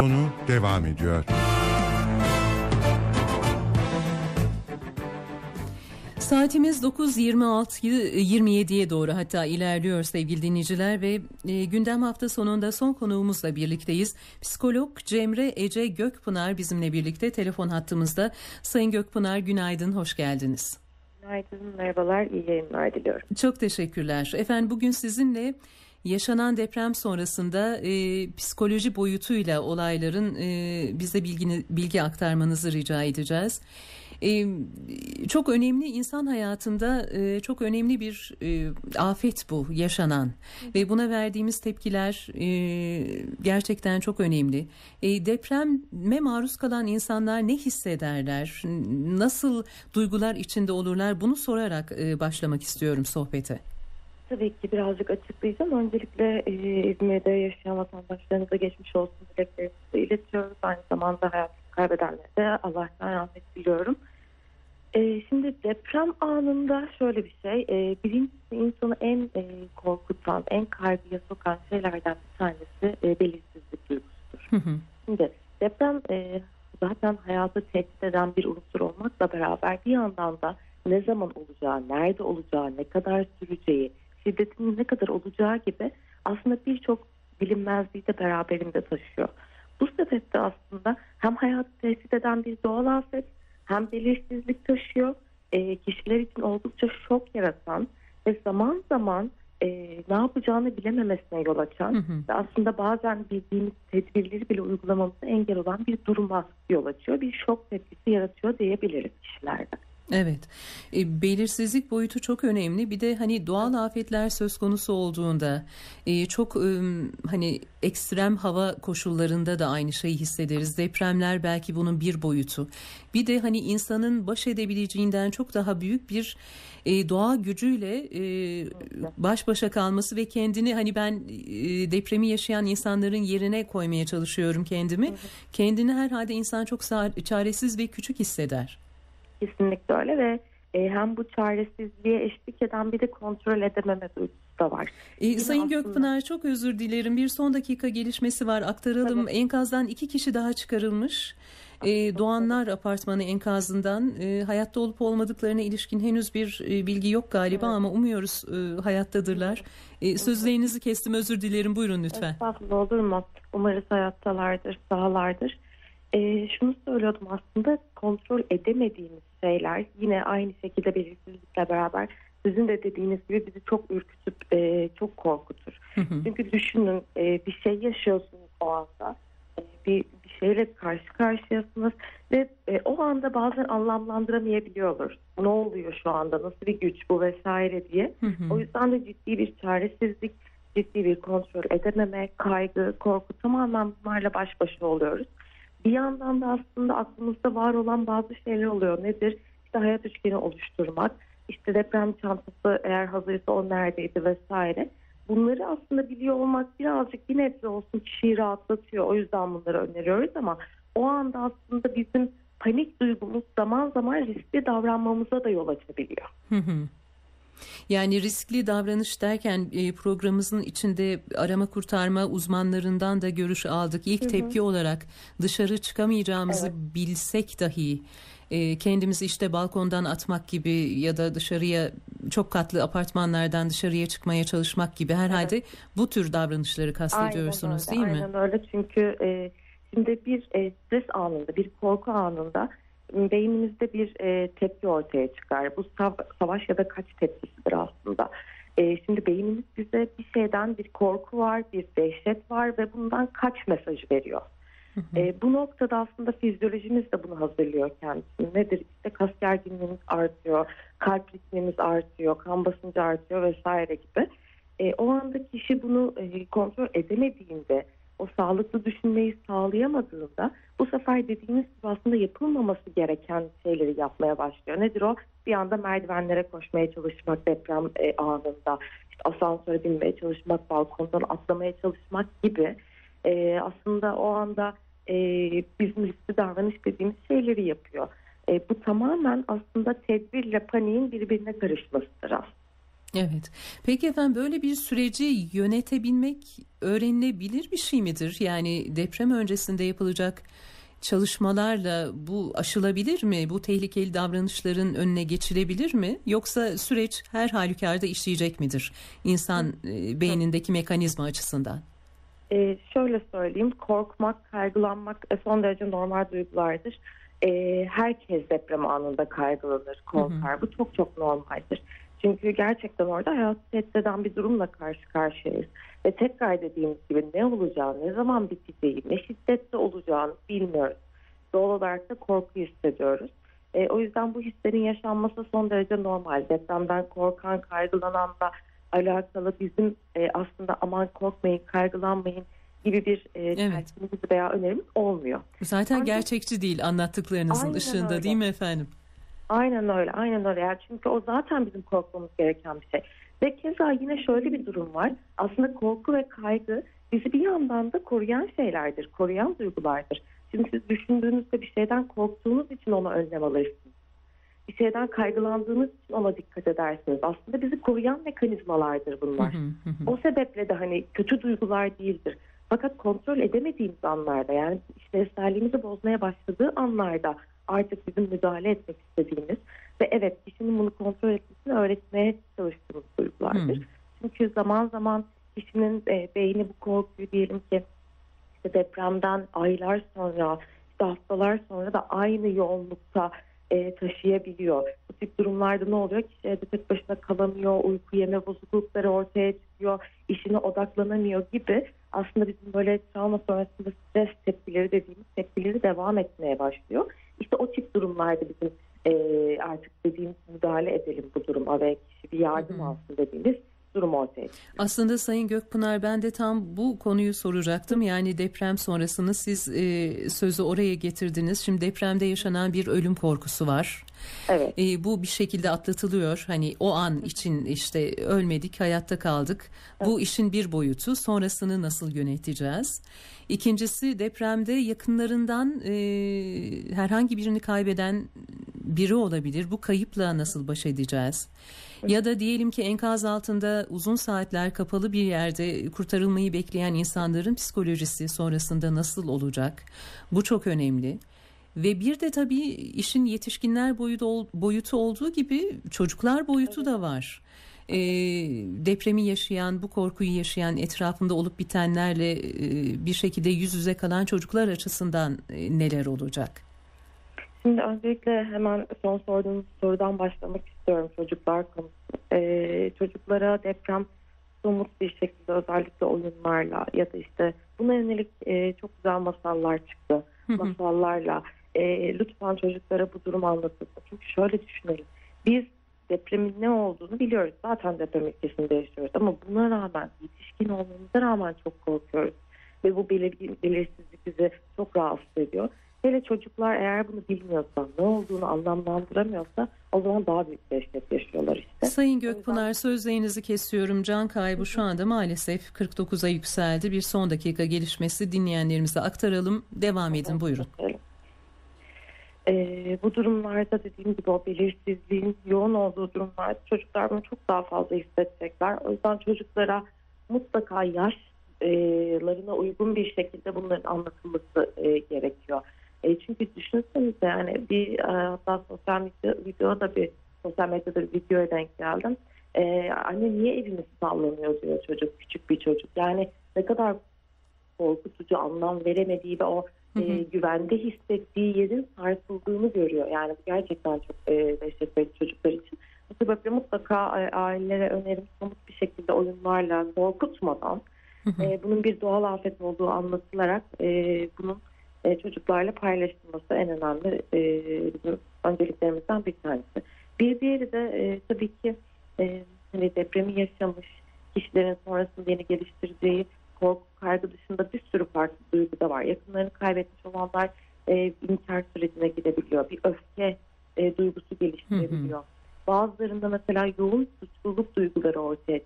Konu devam ediyor. Saatimiz 9.26-27'ye doğru hatta ilerliyor sevgili dinleyiciler ve e, gündem hafta sonunda son konuğumuzla birlikteyiz. Psikolog Cemre Ece Gökpınar bizimle birlikte telefon hattımızda. Sayın Gökpınar günaydın, hoş geldiniz. Günaydın, merhabalar, iyi yayınlar diliyorum. Çok teşekkürler. Efendim bugün sizinle yaşanan deprem sonrasında e, psikoloji boyutuyla olayların e, bize bilgini, bilgi aktarmanızı rica edeceğiz. E, çok önemli insan hayatında e, çok önemli bir e, afet bu yaşanan ve buna verdiğimiz tepkiler e, gerçekten çok önemli. E, depreme maruz kalan insanlar ne hissederler, nasıl duygular içinde olurlar bunu sorarak e, başlamak istiyorum sohbete. Tabii ki birazcık açıklayacağım. Öncelikle e, İzmir'de yaşayan vatandaşlarımıza geçmiş olsun dileklerimizi iletiyoruz. Aynı zamanda hayat kaybedenlere de Allah'tan rahmet diliyorum. E, şimdi deprem anında şöyle bir şey. E, birincisi insanı en e, korkutan, en kaygıya sokan şeylerden bir tanesi e, belirsizlik duygusudur. Hı hı. Şimdi deprem e, zaten hayatı tehdit eden bir unsur olmakla beraber bir yandan da ne zaman olacağı, nerede olacağı, ne kadar süreceği, şiddetinin ne kadar olacağı gibi aslında birçok bilinmezliği de beraberinde taşıyor. Bu sebeple aslında hem hayatı tehdit eden bir doğal afet hem belirsizlik taşıyor. E, kişiler için oldukça şok yaratan ve zaman zaman e, ne yapacağını bilememesine yol açan Hı hı. ve aslında bazen bildiğimiz tedbirleri bile uygulamamıza engel olan bir duruma yol açıyor. Bir şok tepkisi yaratıyor diyebiliriz. Evet. E, belirsizlik boyutu çok önemli. Bir de hani doğal afetler söz konusu olduğunda e, çok e, hani ekstrem hava koşullarında da aynı şeyi hissederiz. Depremler belki bunun bir boyutu. Bir de hani insanın baş edebileceğinden çok daha büyük bir e, doğa gücüyle e, baş başa kalması ve kendini hani ben e, depremi yaşayan insanların yerine koymaya çalışıyorum kendimi. Kendini herhalde insan çok çaresiz ve küçük hisseder. Kesinlikle öyle ve e, hem bu çaresizliğe eşlik eden bir de kontrol edememe duygusu da var. E, Yine Sayın aslında- Gökpınar çok özür dilerim. Bir son dakika gelişmesi var. Aktaralım. Tabii. Enkazdan iki kişi daha çıkarılmış. E, Doğanlar Apartmanı enkazından e, hayatta olup olmadıklarına ilişkin henüz bir e, bilgi yok galiba ama umuyoruz e, hayattadırlar. E, sözlerinizi kestim özür dilerim. Buyurun lütfen. Estağfurullah olur mu? Umarız hayattalardır, sağlardır. Ee, şunu söylüyordum aslında kontrol edemediğimiz şeyler yine aynı şekilde belirsizlikle beraber sizin de dediğiniz gibi bizi çok ürkütüp e, çok korkutur. Hı hı. Çünkü düşünün e, bir şey yaşıyorsunuz o anda. E, bir, bir şeyle karşı karşıyasınız ve e, o anda bazen anlamlandıramayabiliyoruz. Ne oluyor şu anda, nasıl bir güç bu vesaire diye. Hı hı. O yüzden de ciddi bir çaresizlik, ciddi bir kontrol edememe, kaygı, korku tamamen bunlarla baş başa oluyoruz. Bir yandan da aslında aklımızda var olan bazı şeyler oluyor. Nedir? İşte hayat üçgeni oluşturmak, işte deprem çantası eğer hazırsa o neredeydi vesaire. Bunları aslında biliyor olmak birazcık bir nebze olsun kişiyi rahatlatıyor. O yüzden bunları öneriyoruz ama o anda aslında bizim panik duygumuz zaman zaman riskli davranmamıza da yol açabiliyor. Hı hı. Yani riskli davranış derken e, programımızın içinde arama kurtarma uzmanlarından da görüş aldık. İlk tepki olarak dışarı çıkamayacağımızı bilsek dahi e, kendimizi işte balkondan atmak gibi ya da dışarıya çok katlı apartmanlardan dışarıya çıkmaya çalışmak gibi herhalde bu tür davranışları kastediyorsunuz Aynen öyle, değil mi? Aynen öyle çünkü e, şimdi bir e, stres anında, bir korku anında beynimizde bir e, tepki ortaya çıkar. Bu sav- savaş ya da kaç tepkisidir aslında. E, şimdi beynimiz bize bir şeyden bir korku var, bir dehşet var ve bundan kaç mesajı veriyor. E, bu noktada aslında fizyolojimiz de bunu hazırlıyor kendisini. Nedir? İşte kas gerginliğimiz artıyor, kalp ritmimiz artıyor, kan basıncı artıyor vesaire gibi. E, o anda kişi bunu e, kontrol edemediğinde, o sağlıklı düşünmeyi sağlayamadığında bu sefer dediğiniz gibi aslında yapılmaması gereken şeyleri yapmaya başlıyor. Nedir o? Bir anda merdivenlere koşmaya çalışmak deprem e, anında, işte asansöre binmeye çalışmak, balkondan atlamaya çalışmak gibi e, aslında o anda e, bizim riskli davranış dediğimiz şeyleri yapıyor. E, bu tamamen aslında tedbirle paniğin birbirine karışmasıdır aslında. Evet. Peki efendim böyle bir süreci yönetebilmek öğrenilebilir bir şey midir? Yani deprem öncesinde yapılacak çalışmalarla bu aşılabilir mi? Bu tehlikeli davranışların önüne geçilebilir mi? Yoksa süreç her halükarda işleyecek midir? İnsan e, beynindeki mekanizma açısından. Ee, şöyle söyleyeyim, korkmak, kaygılanmak e, son derece normal duygulardır. Ee, herkes deprem anında kaygılanır, korkar. Hı hı. Bu çok çok normaldir. Çünkü gerçekten orada hayatı tehdit bir durumla karşı karşıyayız. Ve tekrar dediğimiz gibi ne olacağı, ne zaman biteceği, ne şiddette olacağını bilmiyoruz. Doğal olarak da korku hissediyoruz. E, o yüzden bu hislerin yaşanması son derece normal. Depremden korkan, kaygılananla alakalı bizim e, aslında aman korkmayın, kaygılanmayın gibi bir e, evet. veya önerimiz olmuyor. Zaten Ancak, gerçekçi değil anlattıklarınızın ışığında öyle. değil mi efendim? Aynen öyle, aynen öyle. Yani çünkü o zaten bizim korkmamız gereken bir şey. Ve keza yine şöyle bir durum var. Aslında korku ve kaygı bizi bir yandan da koruyan şeylerdir, koruyan duygulardır. Şimdi siz düşündüğünüzde bir şeyden korktuğunuz için ona önlem alırsınız. Bir şeyden kaygılandığınız için ona dikkat edersiniz. Aslında bizi koruyan mekanizmalardır bunlar. o sebeple de hani kötü duygular değildir. Fakat kontrol edemediğimiz anlarda yani işlevselliğimizi bozmaya başladığı anlarda artık bizim müdahale etmek istediğimiz ve evet kişinin bunu kontrol etmesini öğretmeye çalıştığımız duygulardır. Hmm. Çünkü zaman zaman kişinin e, beyni bu korkuyu diyelim ki işte depremden aylar sonra işte haftalar sonra da aynı yoğunlukta e, taşıyabiliyor. Bu tip durumlarda ne oluyor? Kişi evde tek başına kalamıyor, uyku yeme bozuklukları ortaya çıkıyor, işine odaklanamıyor gibi aslında bizim böyle travma sonrasında stres tepkileri dediğimiz tepkileri devam etmeye başlıyor. İşte o tip durumlarda bizim e, artık dediğimiz müdahale edelim bu duruma ve kişi bir yardım alsın dediğimiz durum ortaya çıkıyor. Aslında Sayın Gökpınar ben de tam bu konuyu soracaktım. Yani deprem sonrasını siz e, sözü oraya getirdiniz. Şimdi depremde yaşanan bir ölüm korkusu var. Evet. E, bu bir şekilde atlatılıyor. Hani o an için işte ölmedik, hayatta kaldık. Evet. Bu işin bir boyutu. Sonrasını nasıl yöneteceğiz? İkincisi depremde yakınlarından e, herhangi birini kaybeden biri olabilir. Bu kayıpla nasıl baş edeceğiz? Ya da diyelim ki enkaz altında uzun saatler kapalı bir yerde kurtarılmayı bekleyen insanların psikolojisi sonrasında nasıl olacak? Bu çok önemli. Ve bir de tabii işin yetişkinler boyutu, olduğu gibi çocuklar boyutu da var. E, depremi yaşayan, bu korkuyu yaşayan, etrafında olup bitenlerle e, bir şekilde yüz yüze kalan çocuklar açısından e, neler olacak? Şimdi öncelikle hemen son sorduğunuz sorudan başlamak istiyorum çocuklar konusu. Ee, çocuklara deprem somut bir şekilde özellikle oyunlarla ya da işte buna yönelik e, çok güzel masallar çıktı. Masallarla e, lütfen çocuklara bu durum anlatılsın. Çünkü şöyle düşünelim. Biz depremin ne olduğunu biliyoruz. Zaten deprem ülkesinde yaşıyoruz ama buna rağmen yetişkin olmamıza rağmen çok korkuyoruz. Ve bu belir belirsizlik bizi çok rahatsız ediyor. Hele çocuklar eğer bunu bilmiyorsa, ne olduğunu anlamlandıramıyorsa o zaman daha büyük dehşet yaşıyorlar işte. Sayın Gökpınar yüzden... sözlerinizi kesiyorum. Can kaybı şu anda maalesef 49'a yükseldi. Bir son dakika gelişmesi dinleyenlerimize aktaralım. Devam edin buyurun. Ee, bu durumlarda dediğim gibi o belirsizliğin yoğun olduğu durumlarda çocuklar bunu çok daha fazla hissedecekler. O yüzden çocuklara mutlaka yaşlarına uygun bir şekilde bunların anlatılması e, gerekiyor. E, çünkü düşünsenize yani bir e, hatta sosyal medya, videoda bir sosyal medyada bir videoya denk geldim. E, anne niye evimiz sallanıyor diyor çocuk, küçük bir çocuk. Yani ne kadar korkutucu, anlam veremediği ve o e, güvende hissettiği yerin sarsıldığını görüyor. Yani bu gerçekten çok e, dehşet verici çocuklar için. Bu sebeple mutlaka e, ailelere önerim somut bir şekilde oyunlarla korkutmadan e, bunun bir doğal afet olduğu anlatılarak e, bunun e, çocuklarla paylaşılması en önemli e, bizim önceliklerimizden bir tanesi. Bir diğeri de e, tabii ki e, hani depremi yaşamış kişilerin sonrasında yeni geliştirdiği korku, kaygı dışında bir sürü farklı duygu da var. Yakınlarını kaybetmiş olanlar e, inkar sürecine gidebiliyor. Bir öfke e, duygusu geliştirebiliyor. Hı hı. Bazılarında mesela yoğun suçluluk duyguları ortaya.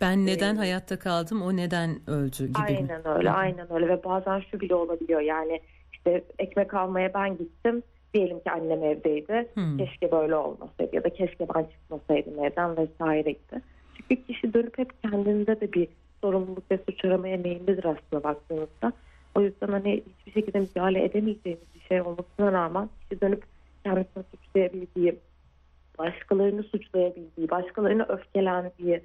Ben neden ee, hayatta kaldım, o neden öldü gibi. Aynen öyle, aynen öyle ve bazen şu bile olabiliyor yani işte ekmek almaya ben gittim, diyelim ki annem evdeydi. Hmm. Keşke böyle olmasaydı ya da keşke ben çıkmasaydım evden vesaireydi. Çünkü kişi dönüp hep kendinde de bir sorumluluk ve suç aramaya meyillidir aslında baktığınızda. O yüzden hani hiçbir şekilde müdahale edemeyeceğimiz bir şey olmasına rağmen kişi dönüp kendisini suçlayabildiği, başkalarını suçlayabildiği, başkalarına öfkelendiği,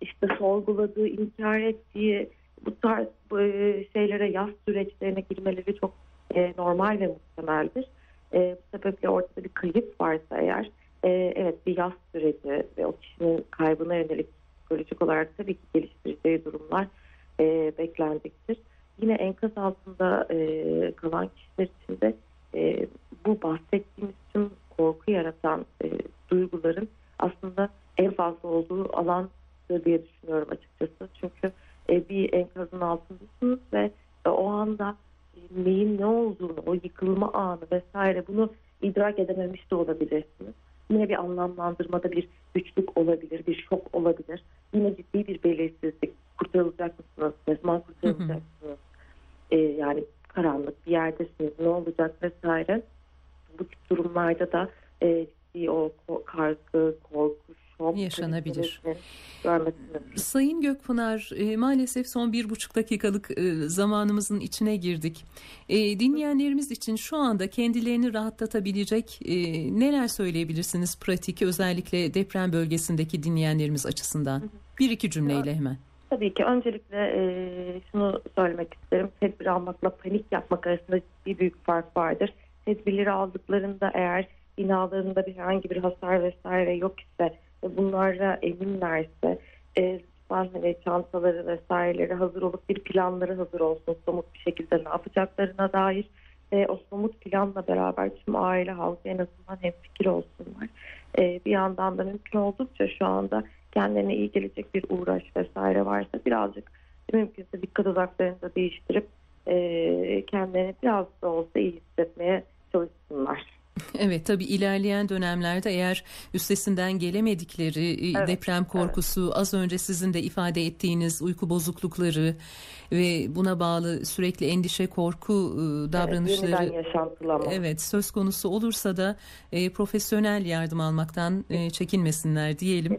işte sorguladığı, inkar ettiği bu tarz e, şeylere yaz süreçlerine girmeleri çok e, normal ve muhtemeldir. E, bu sebeple ortada bir kayıp varsa eğer evet bir yaz süreci ve o kişinin kaybına yönelik psikolojik olarak tabii ki geliştireceği durumlar e, beklendiktir. Yine enkaz altında kalan kişiler için de bu bahsettiğimiz tüm korku yaratan duyguların aslında en fazla olduğu alan diye düşünüyorum açıkçası. Çünkü e, bir enkazın altındasınız ve o anda e, neyin ne olduğunu, o yıkılma anı vesaire bunu idrak edememiş de olabilirsiniz. Yine bir anlamlandırmada bir güçlük olabilir, bir şok olabilir. Yine ciddi bir belirsizlik. Kurtarılacak mısınız? Ne zaman kurtarılacaksınız? E, yani karanlık bir yerdesiniz. Ne olacak vesaire. Bu tip durumlarda da e, ciddi o kargı, korku, şok yaşanabilir. Sayın Gökpınar e, maalesef son bir buçuk dakikalık e, zamanımızın içine girdik. E, dinleyenlerimiz için şu anda kendilerini rahatlatabilecek e, neler söyleyebilirsiniz pratik özellikle deprem bölgesindeki dinleyenlerimiz açısından? Bir iki cümleyle hemen. Tabii ki öncelikle e, şunu söylemek isterim. Tedbir almakla panik yapmak arasında bir büyük fark vardır. Tedbirleri aldıklarında eğer binalarında bir herhangi bir hasar vesaire yok ise bunlara eminlerse e, lütfen hani çantaları vesaireleri hazır olup bir planları hazır olsun somut bir şekilde ne yapacaklarına dair e, o somut planla beraber tüm aile halkı en azından hem fikir olsunlar. E, bir yandan da mümkün oldukça şu anda kendilerine iyi gelecek bir uğraş vesaire varsa birazcık mümkünse dikkat odaklarını da değiştirip e, kendilerini biraz da olsa iyi hissetmeye çalışsınlar. Evet tabi ilerleyen dönemlerde eğer üstesinden gelemedikleri evet, deprem korkusu evet. az önce sizin de ifade ettiğiniz uyku bozuklukları ve buna bağlı sürekli endişe korku e, davranışları evet, evet söz konusu olursa da e, profesyonel yardım almaktan e, çekinmesinler diyelim.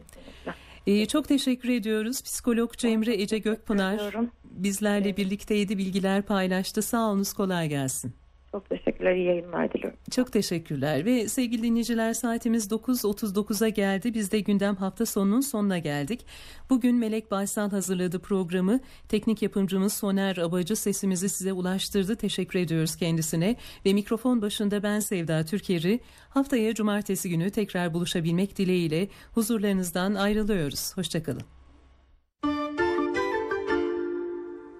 E, çok teşekkür ediyoruz. Psikolog Cemre Ece Gökpınar bizlerle birlikteydi, bilgiler paylaştı. Sağ olunuz, kolay gelsin. Çok teşekkürler, iyi yayınlar diliyorum. Çok teşekkürler ve sevgili dinleyiciler saatimiz 9.39'a geldi. Biz de gündem hafta sonunun sonuna geldik. Bugün Melek Baysal hazırladı programı. Teknik yapımcımız Soner Abacı sesimizi size ulaştırdı. Teşekkür ediyoruz kendisine. Ve mikrofon başında ben Sevda Türkeri. Haftaya cumartesi günü tekrar buluşabilmek dileğiyle huzurlarınızdan ayrılıyoruz. Hoşçakalın.